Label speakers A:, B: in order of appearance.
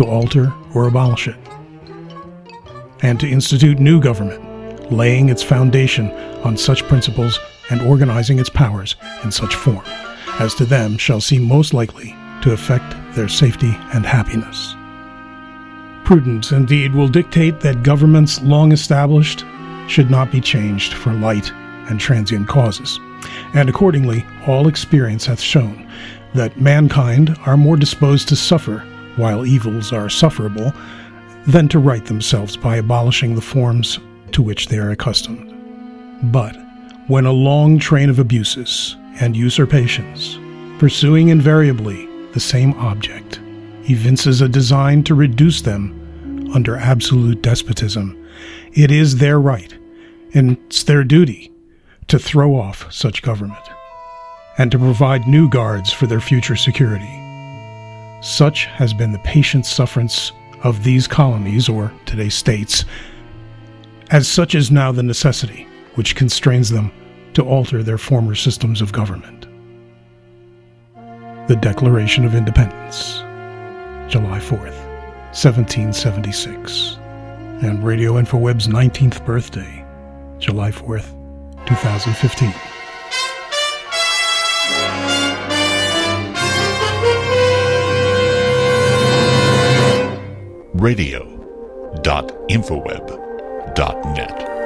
A: to alter or abolish it. And to institute new government, laying its foundation on such principles and organizing its powers in such form as to them shall seem most likely to affect their safety and happiness. Prudence, indeed, will dictate that governments long established should not be changed for light and transient causes. And accordingly, all experience hath shown that mankind are more disposed to suffer while evils are sufferable than to right themselves by abolishing the forms to which they are accustomed. But when a long train of abuses and usurpations, pursuing invariably the same object, evinces a design to reduce them under absolute despotism, it is their right and it's their duty to throw off such government and to provide new guards for their future security. Such has been the patient sufferance of these colonies, or today's states, as such is now the necessity which constrains them to alter their former systems of government. The Declaration of Independence, July 4th, 1776, and Radio InfoWeb's 19th birthday, July 4th, 2015.
B: radio.infoweb.net.